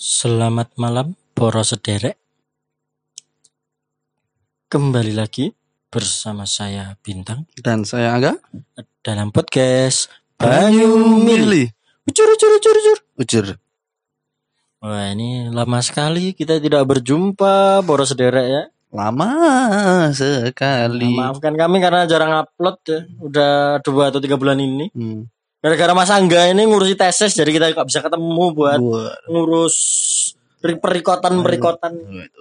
Selamat malam, poro sederek. Kembali lagi bersama saya Bintang Dan saya Angga dalam podcast Banyu Mili. Ucur, ucur, ucur, ucur. Ujur Wah ini lama sekali kita tidak berjumpa, poro sederek ya. Lama sekali Maafkan kami karena jarang upload ya. Udah dua atau tiga bulan ini. hmm. Gara-gara Mas Angga ini ngurusi tesis, jadi kita nggak bisa ketemu buat Wah, ngurus perikotan-perikotan.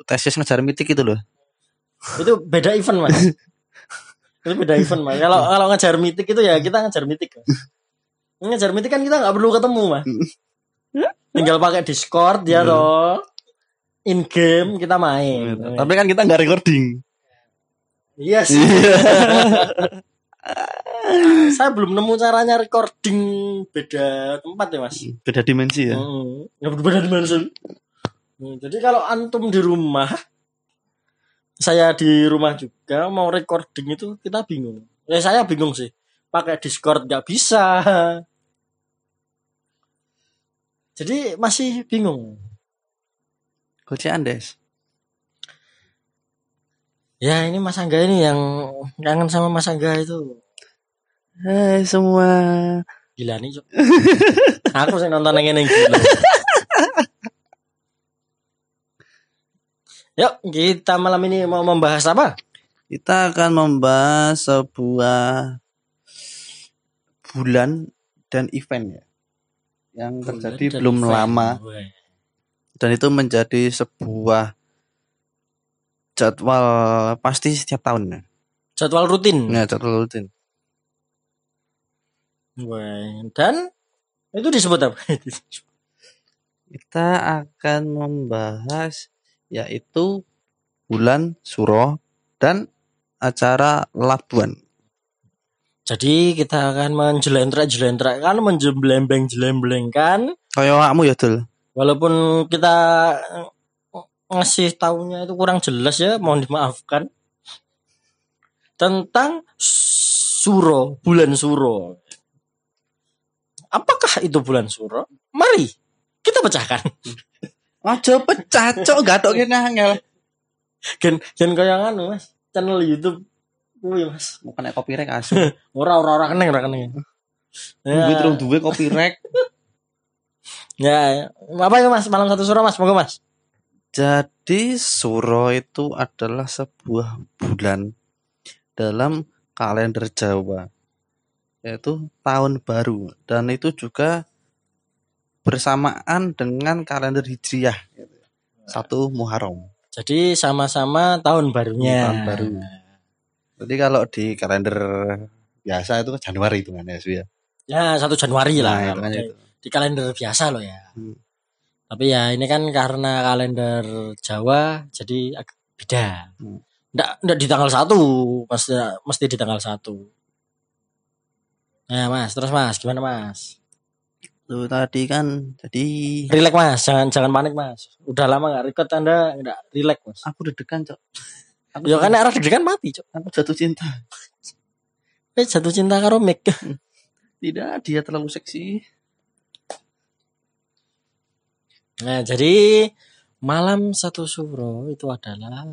Tesis ngejar mitik itu loh. Itu beda event mas. Itu beda event mas. Kalau kalau ngejar mitik itu ya kita ngejar mitik ngejar mitik kan kita nggak perlu ketemu mas. Tinggal pakai discord ya toh. In game kita main. Tapi kan kita nggak recording. Iya sih saya belum nemu caranya recording beda tempat ya mas Beda dimensi ya Hmm, ya berbeda dimensi. Hmm, Jadi kalau antum di rumah, saya di rumah juga mau recording itu kita bingung. Ya saya bingung sih. Pakai Discord nggak bisa. Jadi masih bingung. Goce Andes Ya ini Mas Angga ini yang kangen sama Mas Angga itu. Hai semua Gila nih, Cuk. Aku sih nonton yang ini. Yuk, kita malam ini mau membahas apa? Kita akan membahas sebuah bulan dan event ya Yang terjadi belum event. lama. Dan itu menjadi sebuah jadwal pasti setiap tahun ya Jadwal rutin. Ya jadwal rutin Wah. Dan itu disebut apa? Kita akan membahas yaitu bulan Suro dan acara Labuan. Jadi kita akan menjelentrak-jelentrakkan, menjembleng-jelembengkan Kayak kamu ya Dul. walaupun kita ngasih tahunya itu kurang jelas ya, mohon dimaafkan. Tentang Suro, bulan Suro. Apakah itu bulan Suro? Mari kita pecahkan. Aja pecah cok gatok kene angel. Gen gen kaya anu Mas, channel YouTube kuwi Mas. Mau kena copyright asu. Ora ora ora keneng ora keneng. Ya, terus duwe copyright. ya, apa itu Mas? Malam satu Suro Mas, monggo Mas. Jadi Suro itu adalah sebuah bulan dalam kalender Jawa. Yaitu tahun baru dan itu juga bersamaan dengan kalender Hijriah. Satu Muharram. Jadi sama-sama tahun barunya. Tahun baru. Jadi kalau di kalender biasa itu Januari itu kan ya, ya. Ya, satu Januari lah. Nah, itu kan di, itu. di kalender biasa loh ya. Hmm. Tapi ya ini kan karena kalender Jawa jadi agak beda. Hmm. Nggak, nggak di tanggal satu, mesti mesti di tanggal satu. Nah, Mas, terus Mas, gimana Mas? Tuh tadi kan jadi Relax Mas, jangan jangan panik Mas. Udah lama nggak record Anda nggak relax Mas. aku deg-degan, Cok. Aku, Ya kan arah deg-degan mati, Cok. aku jatuh cinta. Eh, jatuh cinta karo Mick. Tidak, dia terlalu seksi. Nah, jadi malam satu suro itu adalah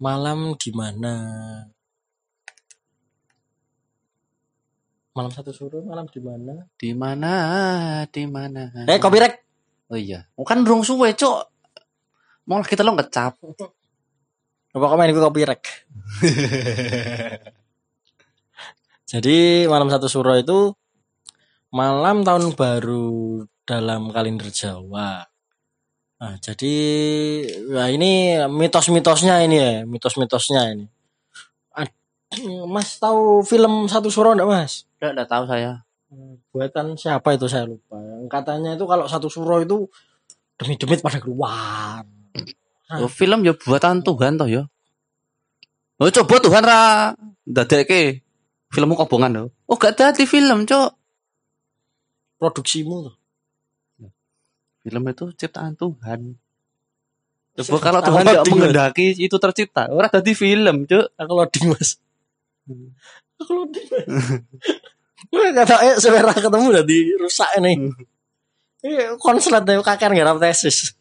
malam di mana malam satu suro malam di mana? Di mana? Di mana? Eh, copyright. Oh iya. Oh, kan rong suwe, Cok. Mau kita lo ngecap. Apa komen gue copyright? Jadi malam satu suro itu malam tahun baru dalam kalender Jawa. Nah, jadi nah ini mitos-mitosnya ini ya, mitos-mitosnya ini. Mas tahu film satu suro enggak Mas? Enggak, enggak tahu saya. Buatan siapa itu saya lupa. Yang katanya itu kalau satu suro itu demi-demit pada keluar. Oh, film ya buatan Tuhan toh ya. Oh, coba Tuhan ra ndadekke filmmu kobongan loh. Oh, gak dadi film, Cok. Produksimu tuh. Film itu ciptaan Tuhan. Coba kalau Tuhan tidak Mas. mengendaki itu tercipta, ora dadi film, Cok. Aku loading mas. Aku loading. Gue kata eh sebenarnya ketemu udah dirusak nih. Iya, konslet deh kakek garap tesis.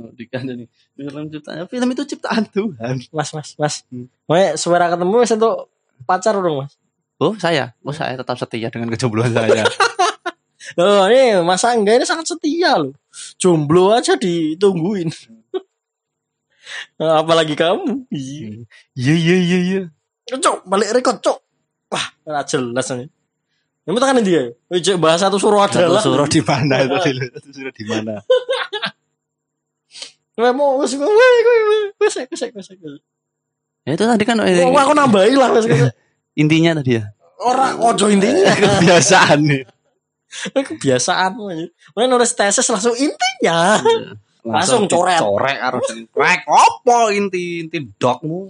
Oh, dikandani. Film ciptaan. Film itu ciptaan Tuhan. Mas, mas, mas. Hmm. Suara ketemu wis untuk pacar dong, Mas. Oh, saya. Oh, saya tetap setia dengan kejombloan saya. Oh, ini Mas Angga ini sangat setia loh. Jomblo aja ditungguin. Nah, Apalagi kamu. Iya. Iya, iya, iya, iya. Cok, balik rekod, cok. Wah, ora jelas ini. Yang tekan dia. Wih, bahasa satu suruh Satu adalah. suruh di mana itu? Satu suruh di mana? Weh, mau weh wis wis wis wis. Ya itu tadi kan Wah, aku nambahin lah wis. intinya tadi ya. Ora ojo intinya. Kebiasaan nih. Kebiasaan aja. Mana nulis tesis langsung intinya. Langsung coret. Corek harus rek opo inti inti dokmu.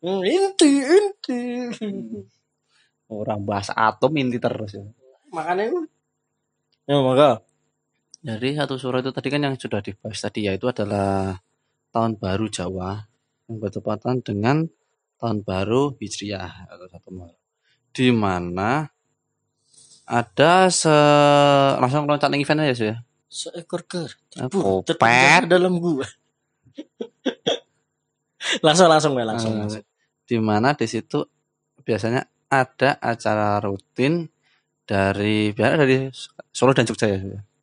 Hmm, inti inti. Orang bahasa atom inti terus ya. Makanya itu. Ya maka. Jadi satu surah itu tadi kan yang sudah dibahas tadi ya itu adalah tahun baru Jawa yang bertepatan dengan tahun baru Hijriah atau satu Muharram. Di mana ada se langsung loncat ning event aja sih ya. Seekor ker. Kopet. Tertinggal dalam gua. langsung langsung ya langsung. Eh, langsung. Di mana di situ biasanya ada acara rutin dari biasanya dari Solo dan Jogja ya.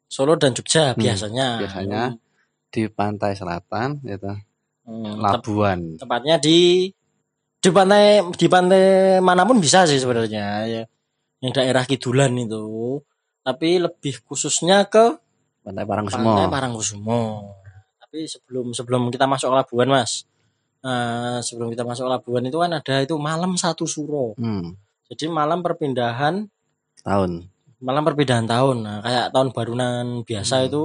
Solo dan Jogja Hmm, biasanya. biasanya. di pantai selatan gitu Hmm, tep- Labuan tepatnya di di pantai di pantai mana pun bisa sih sebenarnya ya. Yang daerah Kidulan itu. Tapi lebih khususnya ke pantai Parangkusumo Pantai Parangkusumo. Tapi sebelum sebelum kita masuk ke Labuan, Mas. Nah, sebelum kita masuk Labuan itu kan ada itu malam satu suro. hmm, Jadi malam perpindahan tahun malam perpindahan tahun. Nah, kayak tahun barunan biasa Hmm. itu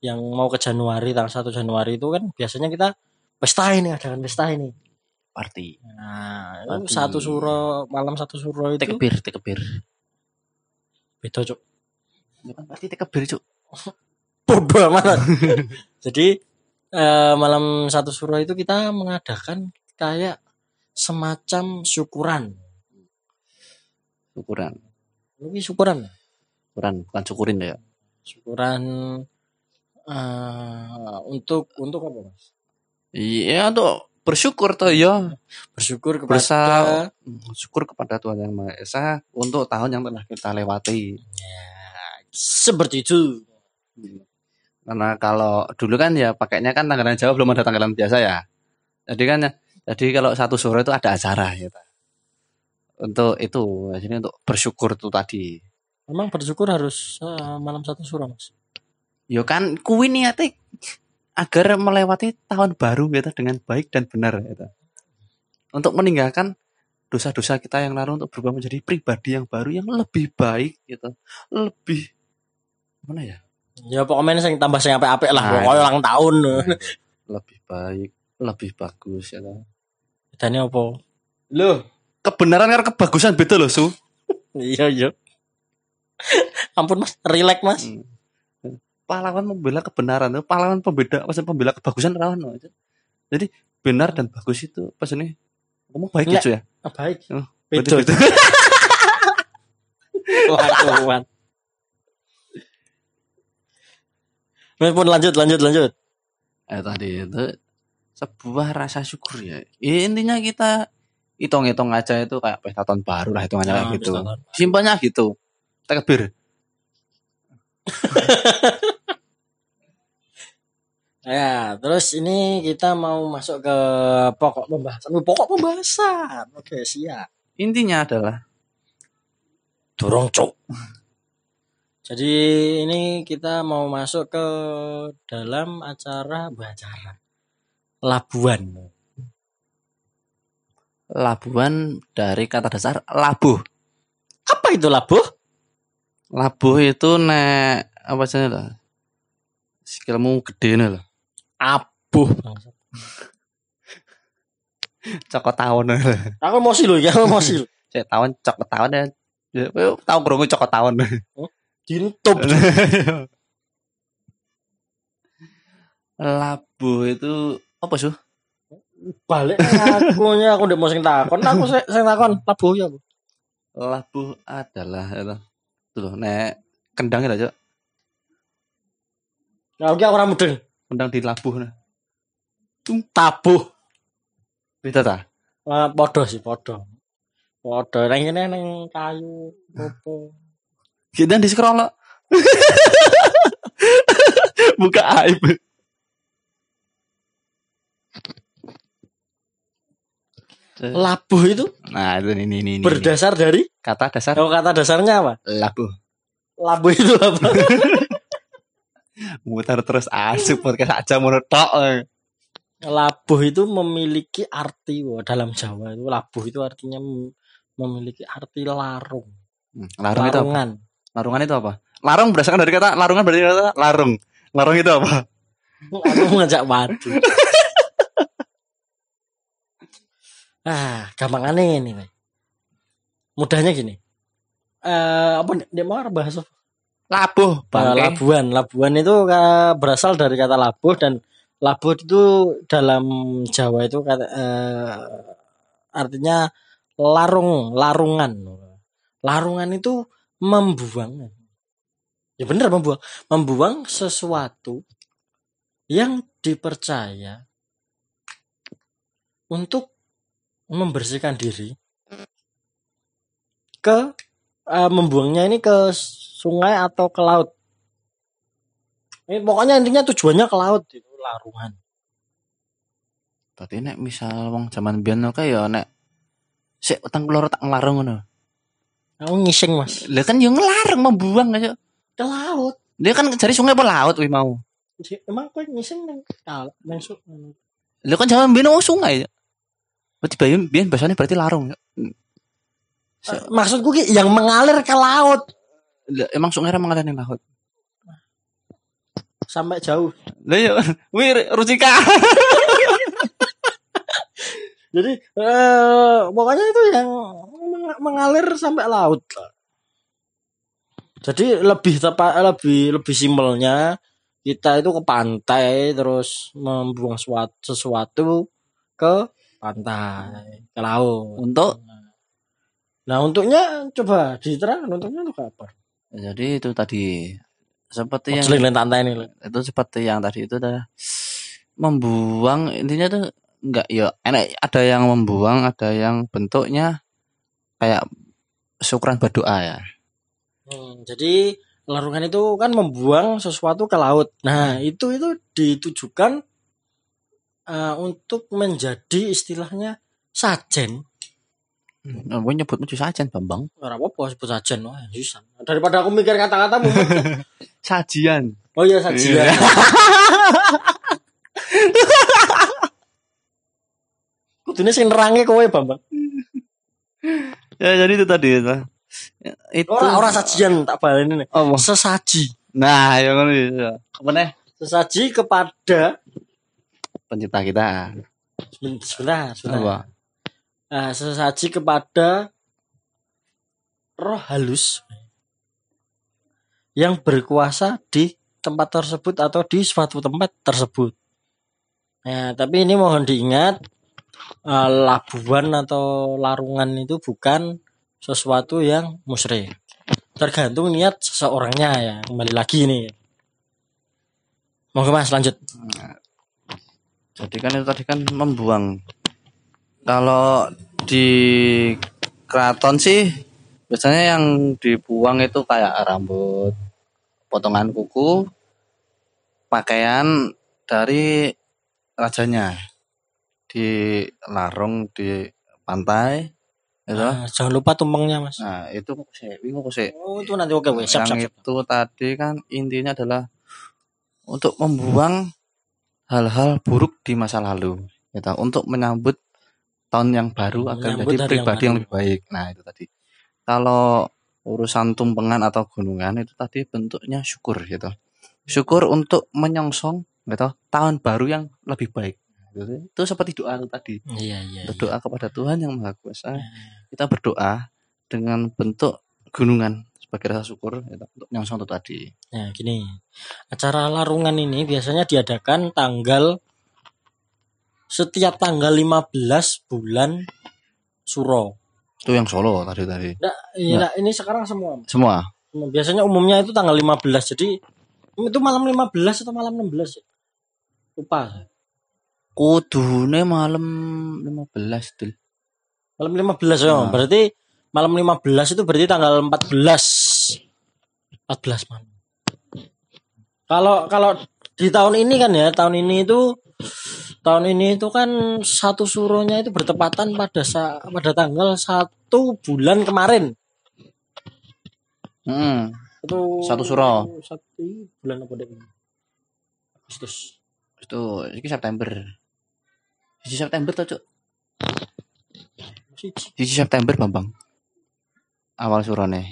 yang mau ke Januari tanggal 1 Januari itu kan biasanya kita pesta ini adakan pesta ini. party Nah, Pasti. satu suro malam satu suro itu tekebir tekebir beda, Cuk. bukan party tekebir cuk Bodoh amat. Jadi eh, malam satu suro itu kita mengadakan kayak semacam syukuran. syukuran Ini syukuran. syukuran bukan syukurin ya Syukuran eh, untuk untuk apa, Mas? iya untuk bersyukur toh ya Bersyukur kepada Bersa- syukur kepada Tuhan yang Maha Esa untuk tahun yang telah kita lewati seperti itu. Karena kalau dulu kan ya pakainya kan tanggalan Jawa belum ada tanggalan biasa ya. Jadi kan ya, jadi kalau satu sore itu ada acara gitu. Untuk itu, jadi untuk bersyukur itu tadi. Memang bersyukur harus eh, malam satu suro, Mas. Yo kan kuwi niate agar melewati tahun baru gitu dengan baik dan benar gitu. Untuk meninggalkan dosa-dosa kita yang lalu untuk berubah menjadi pribadi yang baru yang lebih baik gitu. Lebih mana ya? Ya pokoknya sing tambah sing apik-apik lah, Nah, pokoknya ulang tahun. Lebih baik, lebih bagus ya. Bedanya apa? Loh, kebenaran karo kebagusan beda loh, Su. Iya, iya. Ampun, Mas. Relax, Mas. Hmm. Pahlawan membela kebenaran, tuh pahlawan pembeda, maksudnya pembela kebagusan rawan loh. Jadi benar dan bagus itu pas ini ngomong baik Nggak. Cu, ya. Ah, baik. Oh, Beda. Beda. Waduh, Mas pun lanjut, lanjut, lanjut. eh tadi itu sebuah rasa syukur ya. Ya, intinya kita hitung-hitung aja itu kayak pesta tahun baru lah hitungannya kayak Nah, gitu. Simpelnya gitu. Tekbir. Ya, terus ini kita mau masuk ke pokok pembahasan. Oh, Pokok pembahasan. Oke, siap. Intinya adalah Dorong, cok. Jadi ini kita mau masuk ke dalam acara acara Labuan. labuan dari kata dasar labuh. Apa itu labuh? Labuh itu nek apa sih lah? Skillmu gede nih lah. Abuh. Cokot tahun lah. Aku emosi loh, ya aku emosi loh. Saya tahun cokot tahun ya. Kowe tahu krungu cokot tahun. Ditutup. Labuh itu apa sih? Balik aku nya aku udah mau sing takon, aku sing takon labuh ya. Bu. Labuh adalah itu. Tuh loh, nek kendang ya, Cok. Nah, oke orang mudeng. undang di labuh nah. Tabuh. Beda ta? Eh, podo sih, podo. Podo. Nang ini nang kayu opo. Kita di scroll. Buka aib. Labuh itu Nah, itu ini ini ini. ini. berdasar dari kata dasar kalau kata dasarnya apa? labuh. Labuh itu apa? Mutar terus asik podcast aja menurut tok. labuh itu memiliki arti wah, dalam Jawa itu labuh itu artinya mem- memiliki arti larung. Hmm, Larung itu apa? Larungan. Itu apa? Larung berdasarkan dari kata larungan berarti kata larung. Larung itu apa? Aku ngajak madu. ah, gampang aneh ini. Mudahnya gini. Eh apa nih? Dia mau bahas apa? Labuh, Eh, bangke. labuan. Labuan itu berasal dari kata labuh dan labuh itu dalam Jawa itu kata eh, artinya larung, larungan. Larungan itu membuang. Ya benar membuang, membuang sesuatu yang dipercaya untuk membersihkan diri ke eh, membuangnya ini ke sungai atau ke laut. Ini pokoknya intinya tujuannya ke laut itu larungan. Tadi nek misal wong zaman kok ya nek sik utang keluar tak nglarung ngono. Aku ngising mas Lah kan yang ngelarang membuang aja. ke laut. Dia kan cari sungai apa laut wih mau. Emang kau ngising nang kal nang su- nang- Lah kan biyen oh sungai. ya. Berarti biyen biyen bahasanya berarti larung. ya. Eh, Maksudku ki yang mengalir ke laut Lah, emang sungai emang ada yang laut. sampai jauh. Lah ya, wih Rusika. Jadi eh pokoknya itu yang mengalir sampai laut. Jadi lebih tepat lebih lebih simpelnya kita itu ke pantai terus membuang suatu, sesuatu ke pantai ke laut. Untuk Nah untuknya coba diterangkan untuknya untuk apa? jadi itu tadi seperti yang Yang lantai ini. Itu seperti yang tadi itu adalah membuang intinya tuh enggak ya enak ada yang membuang ada yang bentuknya kayak syukuran berdoa ya Hmm, jadi larungan itu kan membuang sesuatu ke laut. Nah itu itu ditujukan eh, untuk menjadi istilahnya sajen. Nah, gue nyebut menuju sajian bambang Ora apa-apa sebut sajen wah susah. Daripada aku mikir kata-kata sajian Oh iya sajian. Iya. Kudune sing nerange kowe Bambang. ya jadi itu tadi itu itu Ora ora sajian tak nih. oh, Sesaji. nah yang ngono ya nih Sesaji kepada pencipta kita Seben- sebentar, sebentar. apa Nah, sesaji kepada roh halus yang berkuasa di tempat tersebut atau di suatu tempat tersebut. Nah, tapi ini mohon diingat eh, labuan atau larungan itu bukan sesuatu yang musyrik. Tergantung niat seseorangnya ya. Kembali lagi nih. Monggo Mas lanjut. jadi kan itu tadi kan membuang kalau di keraton sih biasanya yang dibuang itu kayak rambut potongan kuku pakaian dari rajanya di larung di pantai itu Nah, jangan lupa tumpengnya Mas. nah itu kok sih bingung kok sih Oh, itu nanti oke, wes. Siap, yang siap, siap. itu tadi kan intinya adalah untuk membuang hal-hal buruk di masa lalu gitu untuk menyambut tahun yang baru agar yang pribadi yang, baru. lebih baik nah itu tadi kalau urusan tumpengan atau gunungan itu tadi bentuknya syukur gitu syukur untuk menyongsong gitu tahun baru yang lebih baik Gitu. Itu seperti doa tadi Iya, iya. iya. berdoa kepada Tuhan yang maha kuasa Nah, kita berdoa dengan bentuk gunungan sebagai rasa syukur gitu, untuk nyongsong itu tadi Nah, gini. Acara larungan ini biasanya diadakan tanggal setiap tanggal 15 bulan Suro. itu yang Solo tadi tadi Nah, iya, nah, ini sekarang semua. semua Biasanya umumnya itu tanggal 15. Jadi itu malam 15 atau malam 16 ya? Lupa. Kudune malam 15 Dul. Malam 15 ya. Ah. Berarti malam 15 itu berarti tanggal 14. 14 malam. Kalau kalau di tahun ini kan ya, tahun ini itu tahun ini itu kan satu suronya itu bertepatan pada sa- pada tanggal satu bulan kemarin. Hmm. Itu Satu suro. Satu bulan apa deh ini? Agustus. Itu iki September. Siji September tuh, Cuk. Siji. Siji September, Bambang. Awal surone.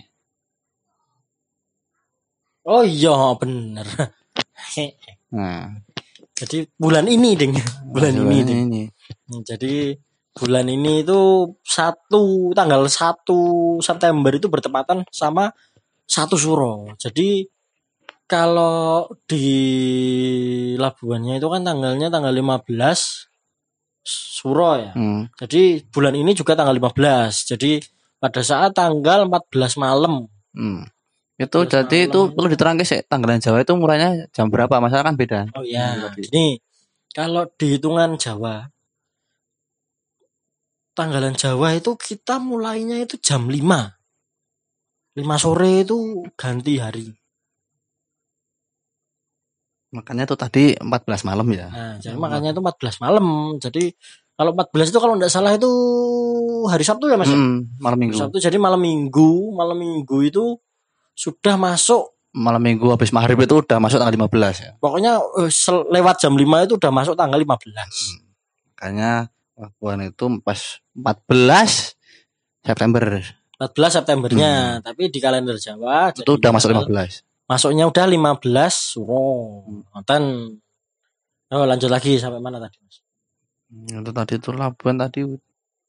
Oh iya bener. Nah, Jadi bulan ini ding, bulan ini ding. ini. Hmm, Jadi bulan ini itu satu tanggal 1 September itu bertepatan sama satu suro. Jadi kalau di Labuannya itu kan tanggalnya tanggal 15 suro ya. Hmm. Jadi bulan ini juga tanggal 15. Jadi pada saat tanggal 14 malam. Hmm. Itu jadi itu malam- perlu diterangke sih tanggalan Jawa itu mulainya jam berapa? Masalah kan beda. Oh ya, Hmm, tadi. gini. Kalau di hitungan Jawa tanggalan Jawa itu kita mulainya itu jam 5. 5 sore itu ganti hari. Makanya itu tadi 14 malam ya. Nah, jadi Hmm. makanya itu 14 malam. Jadi kalau 14 itu kalau enggak salah itu hari Sabtu ya Mas? Hmm, malam Hari minggu. Sabtu jadi malam Minggu, malam Minggu itu sudah masuk Malam minggu habis maghrib itu udah masuk tanggal 15 ya. pokoknya eh, lewat jam 5 itu udah masuk tanggal 15. Makanya Labuan itu pas 14 September 14 Septembernya, tapi di kalender Jawa itu udah masuk tanggal- 15. Masuknya udah 15 suro. Dan oh, lanjut lagi sampai mana tadi Mas? Itu tadi itu Labuan tadi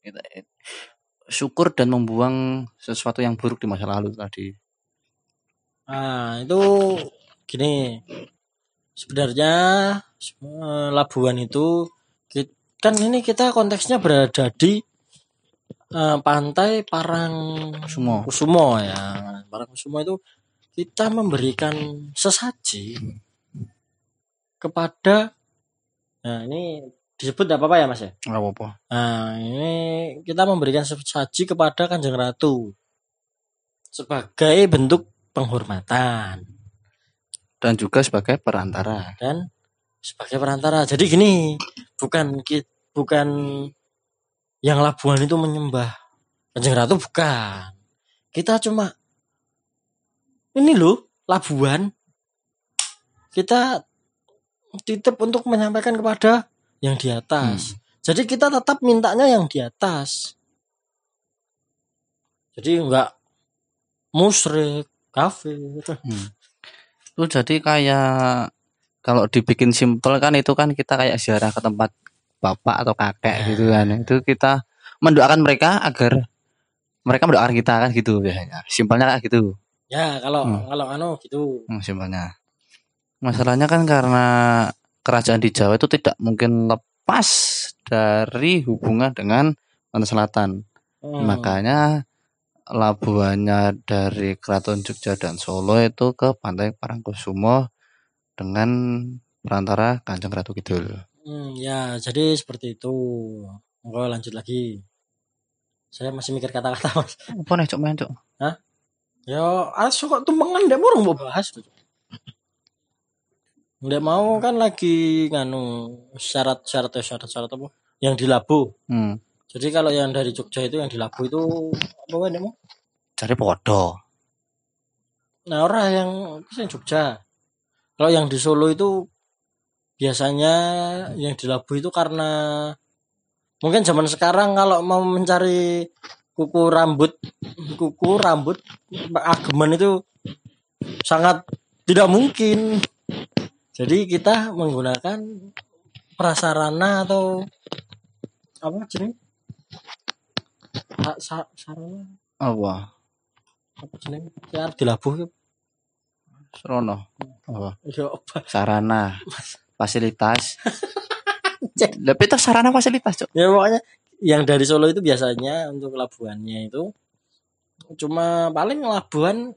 kita- syukur dan membuang sesuatu yang buruk di masa lalu tadi. Nah, itu gini. Sebenarnya eh, Labuan itu kan ini kita konteksnya berada di eh, pantai Parang Kusumo. Kusumo ya. Parang Kusumo itu kita memberikan sesaji kepada Nah, ini disebut apa apa ya, Mas ya? Nggak apa-apa. Nah, ini kita memberikan sesaji kepada Kanjeng Ratu sebagai bentuk penghormatan Dan juga sebagai perantara. dan sebagai perantara. Jadi gini, bukan bukan yang Labuan itu menyembah Kanjeng Ratu bukan. Kita cuma ini loh Labuan kita titip untuk menyampaikan kepada yang di atas. Jadi kita tetap mintanya yang di atas. Jadi enggak musrik, kafir. Itu jadi kayak kalau dibikin simpel kan itu kan kita kayak ziarah ke tempat bapak atau kakek Nah. gitu kan. Itu kita mendoakan mereka agar mereka mendoakan kita kan gitu biasanya. Simpelnya kayak gitu. Ya, kalau Hmm. kalau anu gitu. Hmm, simpelnya. Masalahnya kan karena kerajaan di Jawa itu tidak mungkin lepas dari hubungan dengan pantai selatan. Hmm. Makanya labuannya dari Keraton Jogja dan Solo itu ke Pantai Parangkusumo dengan perantara Kanjeng Ratu Kidul. Hmm, ya, jadi seperti itu. Monggo lanjut lagi. Saya masih mikir kata-kata, Mas. Apa nih cok main cok? Ya, asu kok tumpengan ndek murung mau bahas. Ndek mau kan lagi nganu syarat-syarat ya, syarat-syarat apa? Yang di Labu. Hmm. Jadi kalau yang dari Jogja itu yang di Labu itu apa ndek mau? Cari podo. Nah, orang yang yang Jogja. Kalau yang di Solo itu biasanya yang di Labu itu karena mungkin zaman sekarang kalau mau mencari kuku rambut kuku rambut ageman itu sangat tidak mungkin. Jadi kita menggunakan prasarana atau apa jenis? Sa, sa, sarana Apa? apa jenis? Ya di Labu ya. Serono. Apa? Apa? Sarana. Fasilitas. Tapi itu sarana fasilitas cok. ya pokoknya yang dari Solo itu biasanya untuk labuannya itu cuma paling labuan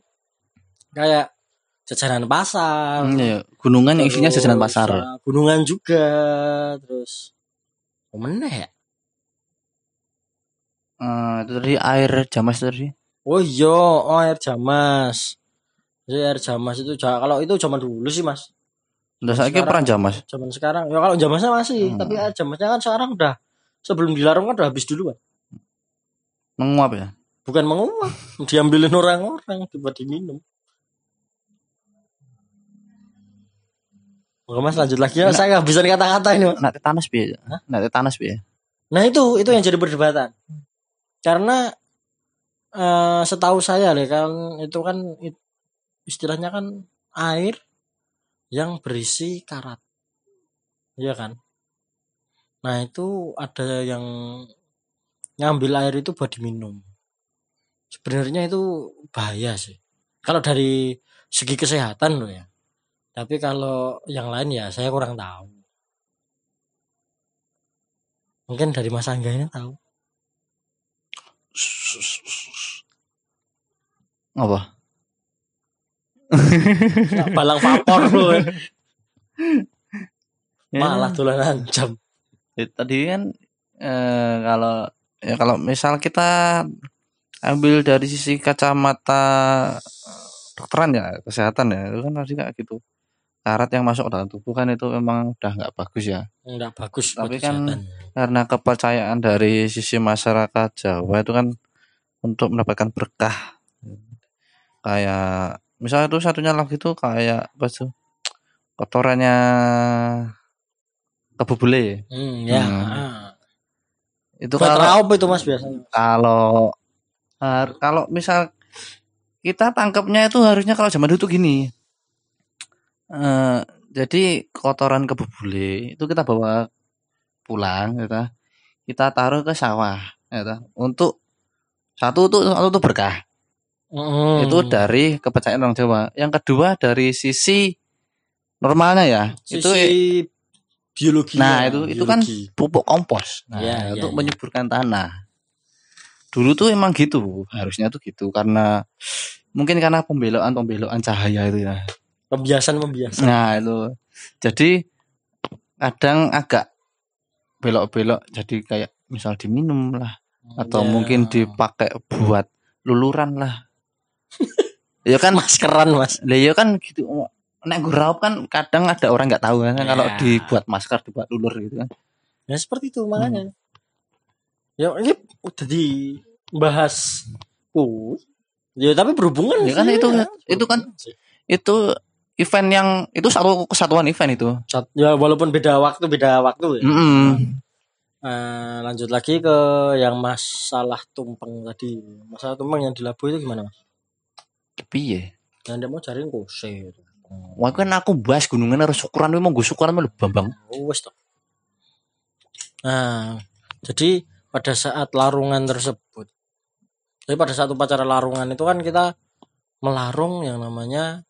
kayak jajanan pasar. Hmm, iya, gunungan yang isinya jajanan pasar. uh, gunungan juga terus oh meneh ya Eh, itu tadi air jamas itu tadi. oh iya oh, air jamas Jadi air jamas itu kalau itu zaman dulu sih mas Udah saya peran jamas. zaman sekarang ya kalau jamasnya masih Hmm. tapi air jamasnya kan sekarang udah sebelum dilarang kan udah habis duluan Menguap ya. bukan menguap diambilin orang-orang dibuat diminum Oke mas lanjut lagi ya. Nah. Saya nggak bisa kata-kata ini. Nak tetanus piye? Nak tetanus piye? Nah itu itu yang jadi perdebatan. Karena eh, setahu saya nih kan itu kan istilahnya kan air yang berisi karat. Iya kan? Nah itu ada yang ngambil air itu buat diminum. Sebenarnya itu bahaya sih. Kalau dari segi kesehatan loh ya. Tapi kalau yang lain ya saya kurang tahu. Mungkin dari Mas Angga ini tahu. Apa? Balang vapor loh. Ya. Malah dolanan jam. Ya, tadi kan eh, kalau ya kalau misal kita ambil dari sisi kacamata dokteran ya kesehatan ya itu kan tadi kayak gitu. Karat yang masuk dalam tubuh kan itu memang udah nggak bagus ya. Enggak bagus Tapi kan kesehatan. karena kepercayaan dari sisi masyarakat Jawa itu kan untuk mendapatkan berkah. Kayak misalnya itu satunya lagi tuh kayak apa tuh? Kotorannya kebu bule Hmm, ya. Hmm. Ah. itu Buat kalau apa itu Mas biasanya? kalau har- kalau misal kita tangkapnya itu harusnya kalau zaman dulu tuh gini Eh, jadi kotoran kebu bule itu kita bawa pulang gitu kita taruh ke sawah gitu untuk satu tuh satu tuh berkah Mm. itu dari kepercayaan orang Jawa yang kedua dari sisi normalnya ya Sisi itu biologi. Nah, itu- itu kan biologi. pupuk kompos nah, iya, untuk iya. menyuburkan tanah dulu tuh emang gitu harusnya tuh gitu karena mungkin karena pembeloan cahaya itu ya pembiasan pembiasan. nah itu jadi kadang agak belok-belok jadi kayak misal diminum lah atau Ya. mungkin dipakai buat luluran lah ya kan maskeran Mas. lah ya kan gitu nek guraup kan kadang ada orang nggak tahu kan kalau Ya. dibuat masker dibuat lulur gitu kan Ya seperti itu makanya. Ya ini udah dibahas. Oh. Ya tapi berhubungan Ya kan sih, itu- ya. itu kan- itu event yang itu satu kesatuan event itu ya walaupun beda waktu beda waktu ya. Mm-mm. Eh, lanjut lagi ke yang masalah tumpeng tadi. Masalah tumpeng yang di Labu itu gimana mas? piye Yang mau cariin kose. itu. Wah kan aku bahas gunungan harus syukuran memang gue syukuran melu bambang Oh, wes toh. Nah, jadi pada saat larungan tersebut, jadi pada saat upacara larungan itu kan kita melarung yang namanya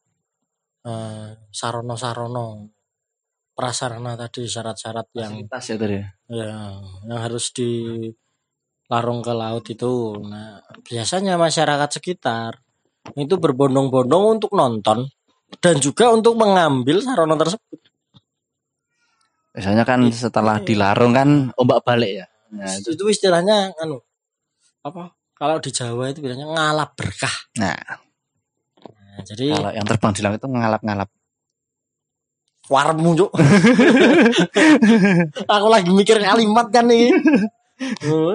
eh, sarono-sarono, prasarana tadi syarat-syarat yang fasilitas ya tadi ya yang harus dilarung ke laut itu. Nah, biasanya masyarakat sekitar itu berbondong-bondong untuk nonton dan juga untuk mengambil sarono tersebut. biasanya kan setelah dilarung kan ombak balik ya nah, itu. itu istilahnya anu apa kalau di Jawa itu bilangnya ngalap berkah. nah Nah, jadi kalau yang terbang di langit itu ngalap-ngalap warmu Cuk. Aku lagi mikir kalimat kan nih. Oh,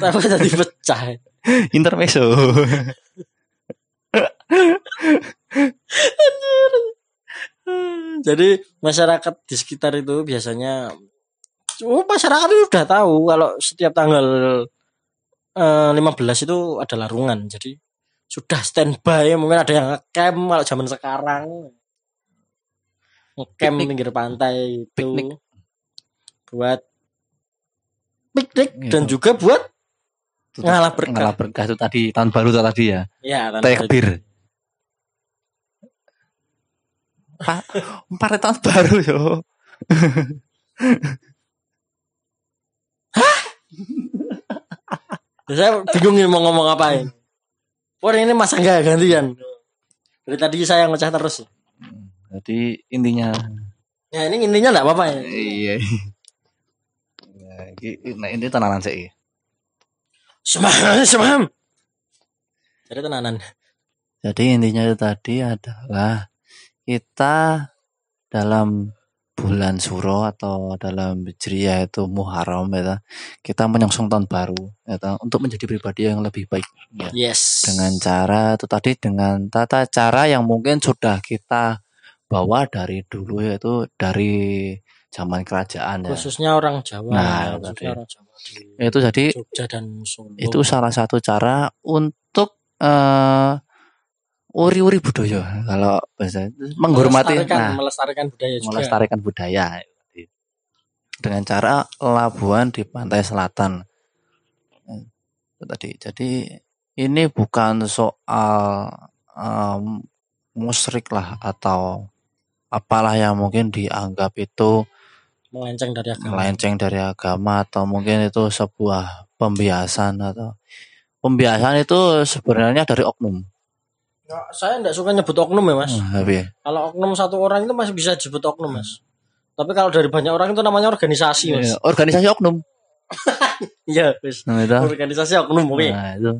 Tapi tadi pecah. intermezzo Jadi masyarakat di sekitar itu biasanya oh, masyarakat itu udah tahu kalau setiap tanggal eh, 15 itu ada larungan. Jadi sudah standby mungkin ada yang ngecamp kalau zaman sekarang. Ngecamp Piknik. pinggir pantai itu Piknik. buat piknik Gitu. dan juga buat Itu Ngalap berkah. ngalap berkah itu tadi tahun baru tuh tadi ya ya tanpa- tekbir Pak, empat tahun baru yo saya bingung ini mau ngomong apain. Wah ini masa enggak gantian. Dari tadi saya ngecah terus. Jadi intinya Ya ini intinya enggak apa-apa ya. iya. Ya, nah ini tenanan sih. Semam, semam. Jadi tenanan. Jadi intinya itu tadi adalah kita dalam bulan Suro atau dalam Hijriah itu Muharram ya, kita menyongsong tahun baru ya, untuk menjadi pribadi yang lebih baik ya. Yes. dengan cara itu tadi dengan tata cara yang mungkin sudah kita bawa dari dulu yaitu dari zaman kerajaan ya. khususnya orang Jawa, Nah, khususnya tadi. orang Jawa Itu jadi Jogja dan Solo. itu salah satu cara untuk eh uri-uri budaya. Kalau bahasa menghormati melestarikan, nah, melestarikan budaya juga. melestarikan budaya. Dengan cara labuan di pantai selatan. Tadi. Jadi ini bukan soal em, musrik lah atau apalah yang mungkin dianggap itu melenceng dari agama. melenceng dari agama atau mungkin itu sebuah pembiasan atau pembiasan itu sebenarnya dari oknum Ya, saya enggak suka nyebut oknum ya, Mas. Nah, tapi Kalau oknum satu orang itu masih bisa disebut oknum, Mas. Tapi kalau dari banyak orang itu namanya organisasi, Mas. ya, organisasi oknum Iya, wis. nah, itu Organisasi oknum, oke. Nah, itu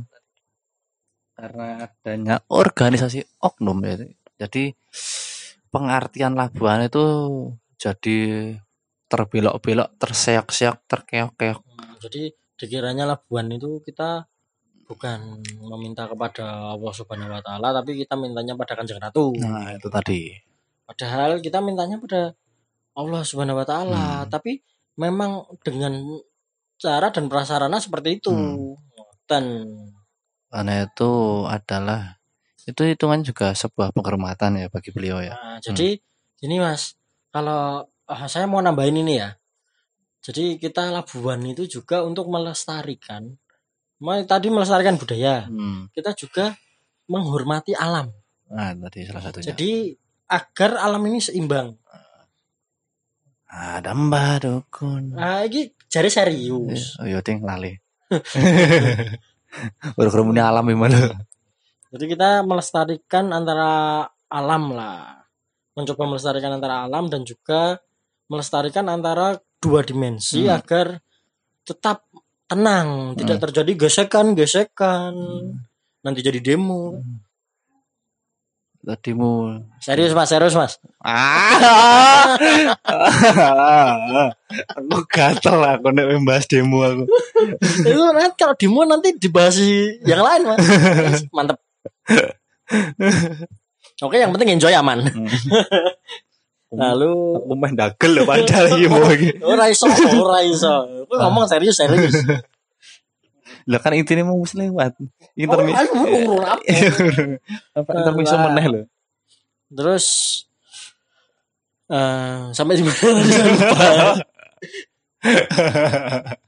karena adanya organisasi oknum ya. Jadi pengertian labuan itu jadi terbelok-belok, terseok-seok, terkeok-keok. Hmm, Jadi dikiranya Labuan itu kita bukan meminta kepada Allah Subhanahu wa taala tapi kita mintanya pada Kanjeng Ratu. Nah, itu tadi. Padahal kita mintanya pada Allah Subhanahu wa taala, Hmm. tapi memang dengan cara dan prasarana seperti itu. Hmm. Dan Karena itu adalah itu hitungan juga sebuah penghormatan ya bagi beliau ya. nah, jadi gini Mas, kalau ah, saya mau nambahin ini ya. Jadi kita Labuan itu juga untuk melestarikan tadi melestarikan budaya. Hmm. Kita juga menghormati alam. Nah, tadi salah satunya. Jadi agar alam ini seimbang. ada Mbah Dukun. Nah, ini jari serius. Oh, iya ting lali. Baru kerumunya alam gimana? Jadi kita melestarikan antara alam lah. Mencoba melestarikan antara alam dan juga melestarikan antara dua dimensi Hmm. agar tetap tenang, tidak terjadi gesekan-gesekan. Nanti jadi demo. Tadimu Serius Mas, serius Mas. Ah. aku gatel aku nek membahas demo aku. Itu nanti kalau demo nanti dibahas yang lain Mas. Mantep. Oke, yang penting enjoy aman. Lalu Aku main dagel loh padahal iki mau iki. ora iso, ora iso. Aku ngomong serius serius. Lah kan intine mau wis lewat. Oh, Intermi. aduh, urun apa? Apa intermiso Lah. meneh lho. Terus eh sampai di mana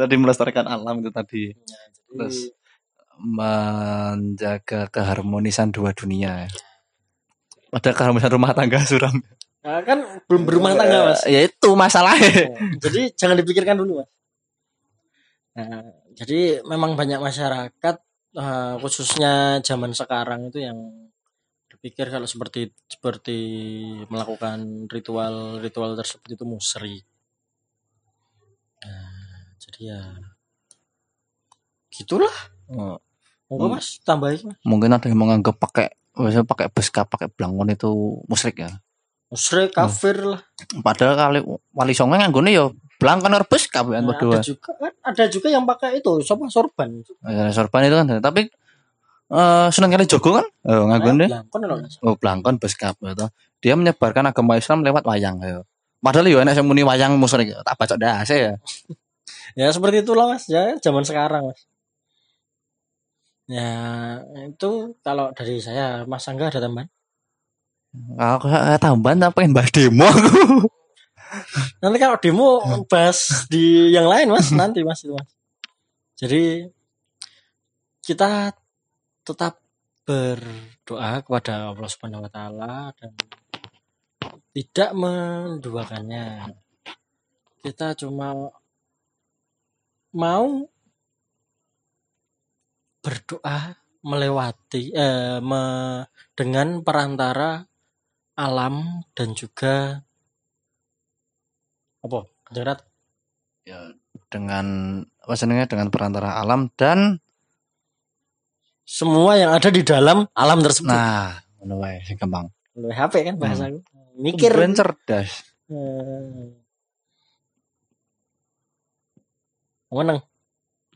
tadi melestarikan alam itu tadi. Jadi, Terus menjaga keharmonisan dua dunia. Ada keharmonisan rumah tangga suram. nah, kan belum berumah tangga mas. Ya itu masalahnya. jadi jangan dipikirkan dulu mas. Nah, jadi memang banyak masyarakat eh, khususnya zaman sekarang itu yang berpikir kalau seperti seperti melakukan ritual-ritual tersebut itu musyrik. Nah, jadi ya gitulah. Oh, Monggo Hmm. mas tambahin mas. Mungkin ada yang menganggap pakai biasanya pakai beskap, pakai blangon itu musyrik ya. Musyrik kafir lah. Padahal kali wali songo nganggone ya blangon karo beskap kan Nah, berdua. ada juga kan ada juga yang pakai itu siapa sorban. Ya, sorban itu kan tapi eh seneng kali jogo kan oh, Nah, Blangkon loh, Mas. oh blangkon beskap gitu. Dia menyebarkan agama Islam lewat wayang ya. Padahal ya enak sing muni wayang musyrik tak baca dase ya. Ya seperti itulah mas, ya zaman sekarang mas. Ya itu kalau dari saya Mas Angga ada tambahan. Aku tambahan tak pengen bahas demo aku. Nanti kalau demo bahas di yang lain mas, nanti mas itu mas. Jadi kita tetap berdoa kepada Allah Subhanahu Wa Taala dan tidak menduakannya. Kita cuma mau berdoa melewati eh, me- dengan perantara alam dan juga apa Kanjeng Rat? Ya, dengan apa jenenge dengan perantara alam dan semua yang ada di dalam alam tersebut nah sing gampang. Lu HP kan bahasaku mikir Kemudian cerdas. Hmm. Menang.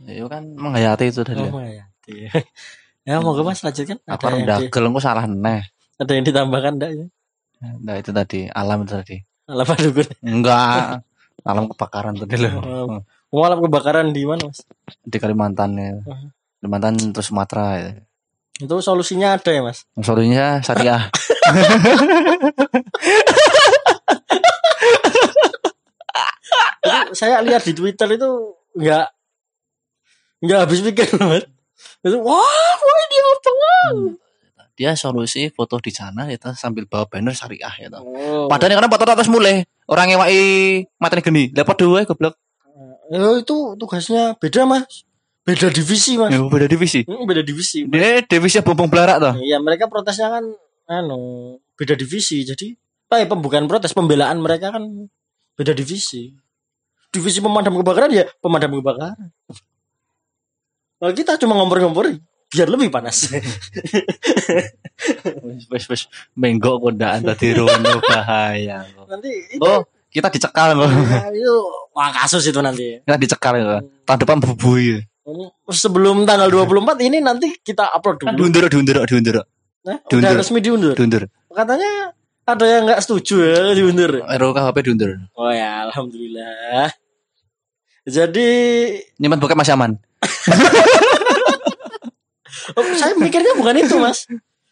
Itu kan menghayati itu tadi. Oh, ya. ya moga mas lanjutkan. Apa yang, di- dagel engko salah neh. ada yang ditambahkan enggak ya? Nah, itu tadi alam itu tadi. Alam dukun. Enggak. alam kebakaran tadi loh. Oh. Oh, alam kebakaran di mana mas? Di Kalimantan ya. Kalimantan terus Sumatera ya. Itu solusinya ada ya mas? Solusinya syariah. Saya lihat di Twitter itu nggak nggak habis pikir mas. Itu wah, wah ini apa? Dia solusi foto di sana kita sambil bawa banner syariah ya. Oh. Padahal karena foto atas mulai orang ngewai materi geni. Lepas dua goblok. Oh, itu tugasnya beda mas. Beda divisi mas. Ya, beda divisi. Hmm, beda divisi. Dia divisi bombong belarak toh. Iya mereka protesnya kan anu beda divisi jadi eh bukan protes pembelaan mereka kan beda divisi divisi pemadam kebakaran ya pemadam kebakaran kalau kita cuma ngompor-ngompor biar lebih panas Wes wes menggok kondaan tadi rono bahaya. nanti itu, Oh, kita dicekal kok. ya, itu wah kasus itu nanti Kita dicekal ya. Tahun depan bubui. sebelum tanggal 24 ini nanti kita upload Kan dulu diundur diundur diundur nah, udah diundur. resmi diundur diundur. katanya ada yang nggak setuju ya diundur RUKHP diundur. oh ya alhamdulillah jadi Nyimpan bokep masih aman. Oh, saya mikirnya bukan itu mas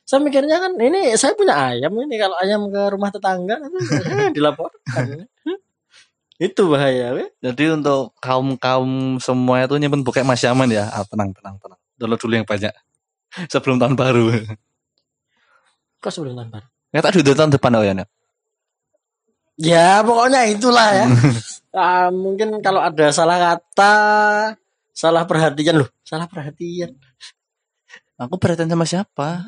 saya mikirnya kan ini saya punya ayam ini kalau ayam ke rumah tetangga saya dilaporkan itu bahaya we. Jadi untuk kaum kaum semua itu nyimpen bokep masih aman ya. Ah, tenang tenang tenang. Download dulu yang banyak. Sebelum tahun baru. kok sebelum tahun baru Ya tak diundur tahun depan oh ya. Ya pokoknya itulah ya Ah, mungkin kalau ada salah kata salah perhatian loh salah perhatian Aku perhatian sama siapa?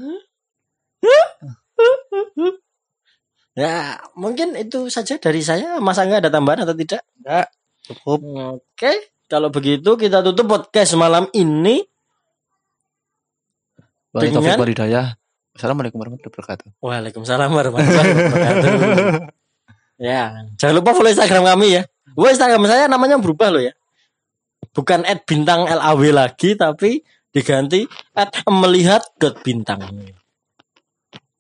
ya mungkin itu saja dari saya mas Angga ada tambahan atau tidak Enggak. Cukup. oke kalau begitu kita tutup podcast malam ini Wali Dengan- Taufik. Assalamualaikum warahmatullahi wabarakatuh. Waalaikumsalam warahmatullahi wabarakatuh. ya, jangan lupa follow Instagram kami ya. Wah, Instagram saya namanya berubah loh ya. Bukan at bintang LAW lagi, tapi diganti at melihat dot bintang.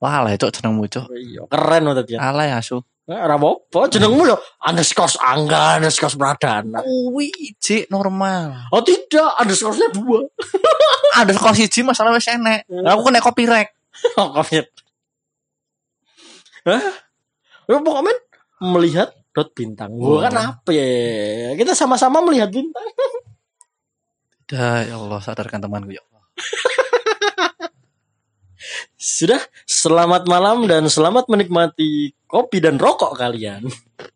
Wah lah itu jenengmu cok. Iya, keren banget ya. Alay asu. Ora apa-apa, jenengmu lho underscore angga underscore pradana. Kuwi ijik normal. Oh tidak, underscore-nya dua. Ada sekolah siji masalah wis enek. Aku kena copyright. Oh, comment. Hah? Ya, pokoknya melihat dot bintang. Gua kan apa ya? Kita sama-sama melihat bintang. Dah ya Allah sadarkan temanku ya Allah. Sudah, selamat malam dan selamat menikmati kopi dan rokok kalian.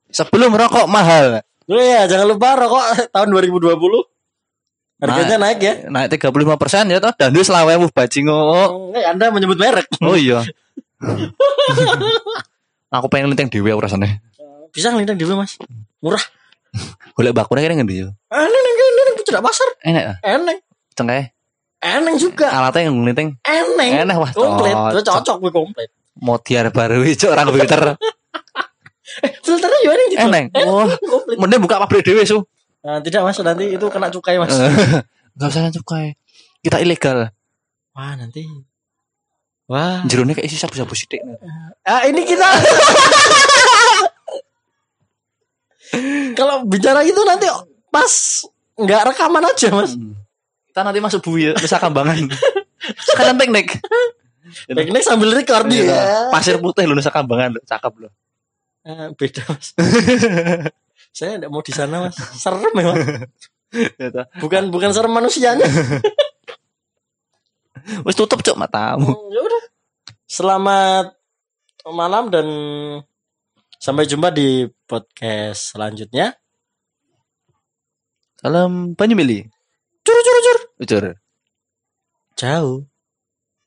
Sebelum rokok mahal. Oh ya, jangan lupa rokok tahun 2020. Harganya naik ya. Naik 35% ya toh dan wis lawewu bajingo. Oh, eh, Anda menyebut merek. Oh iya. aku pengen linteng dhewe aku rasane. Bisa ngelintang dulu, Mas. Murah. Golek bakune kene ngendi yo? Ah, Eneng, tidak pasar. Enak ah. Eneng. Cengkae. Eneng juga. Alatnya yang ngelinting Eneng. enak wah. Komplit. cocok. Itu cocok gue komplit. Modiar baru ijo orang filter. Filternya juga. Eneng. Wah, Komplit. mending buka pabrik dhewe su. Nah, tidak Mas, nanti itu kena cukai, Mas. Enggak usah cukai. Kita ilegal. Wah, nanti. Wah. Jerone kayak isi sabu-sabu sithik. Ah, ini kita Kalau bicara itu nanti pas nggak rekaman aja, Mas. Kita nanti masuk bui ya, bisa kambangan. Sekalian piknik. Teknik sambil record Iya, ya. Pasir putih lu nusa kambangan lu, cakep lu. Ah, beda, Mas. Saya tidak mau di sana, Mas. Serem memang. Bukan bukan serem manusianya. Wis tutup cuk matamu. Hmm, ya udah. Selamat malam dan sampai jumpa di podcast selanjutnya. Salam Banyumili. Cur cur cur. Ucur. Ciao.